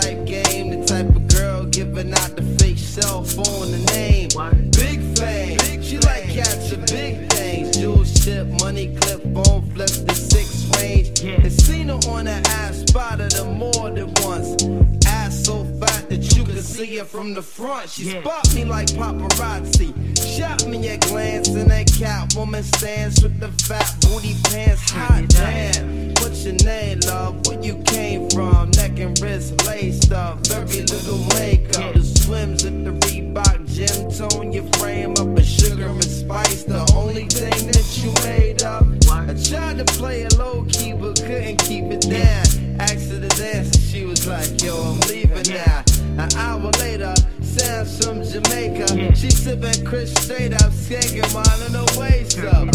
type game, the type of girl giving out the fake cell phone, the name. Big fame, she like catching big things. Jewel ship, money clip, phone flip, the six range. And seen her on the ass, spotted her more than once. Ass so fat that you could see her from the front. She spot me like paparazzi. Shot me a glance and that cat woman stands with the fat booty pants. Hot damn. Wrist laced up, very little makeup. The swims at the Reebok gym, tone your frame up with sugar and spice. The only thing that you made up. I tried to play it low key, but couldn't keep it down. Asked her to dance, and she was like, Yo, I'm leaving now. An hour later, Sam's from Jamaica. She sipping Cris straight up, skanking mine on her waist up.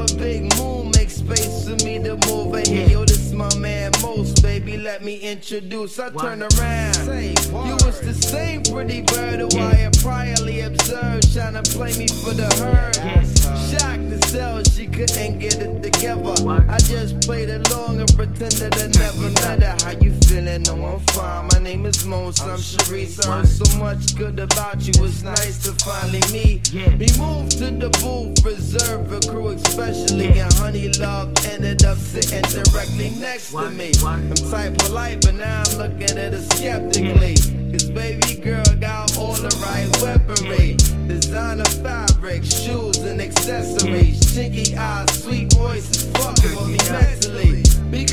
Brother Big Moon makes space for me to move in here. Yo, this my man Mos, baby. Let me introduce. I turn around. You was the same pretty bird who I had priorly observed, trying to play me for the herd. Yeah. Played along and pretended I never met her. How you feeling? No, I'm fine. My name is Mos. I'm Sharice. I heard so much good about you. It's nice to finally meet. We moved to the booth, reserve a crew, especially. And Honey Love ended up sitting directly next to me. I'm type polite, but now I'm looking at her skeptically. Cause baby girl got all the right weaponry. Designer fabric, shoes and accessories. Chinky eyes,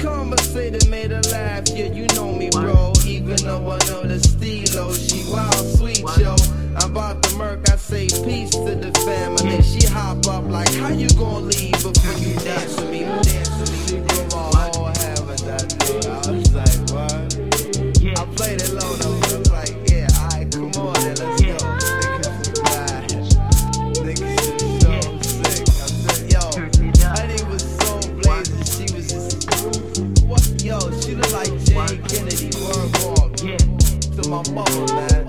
conversated, made her laugh. Yeah, you know me, bro. Even though I know the stilo, she wild sweet, yo. I'm about to murk, I say peace to the family. She hop up like, how you gonna leave before you dance with me? Dance my on, man.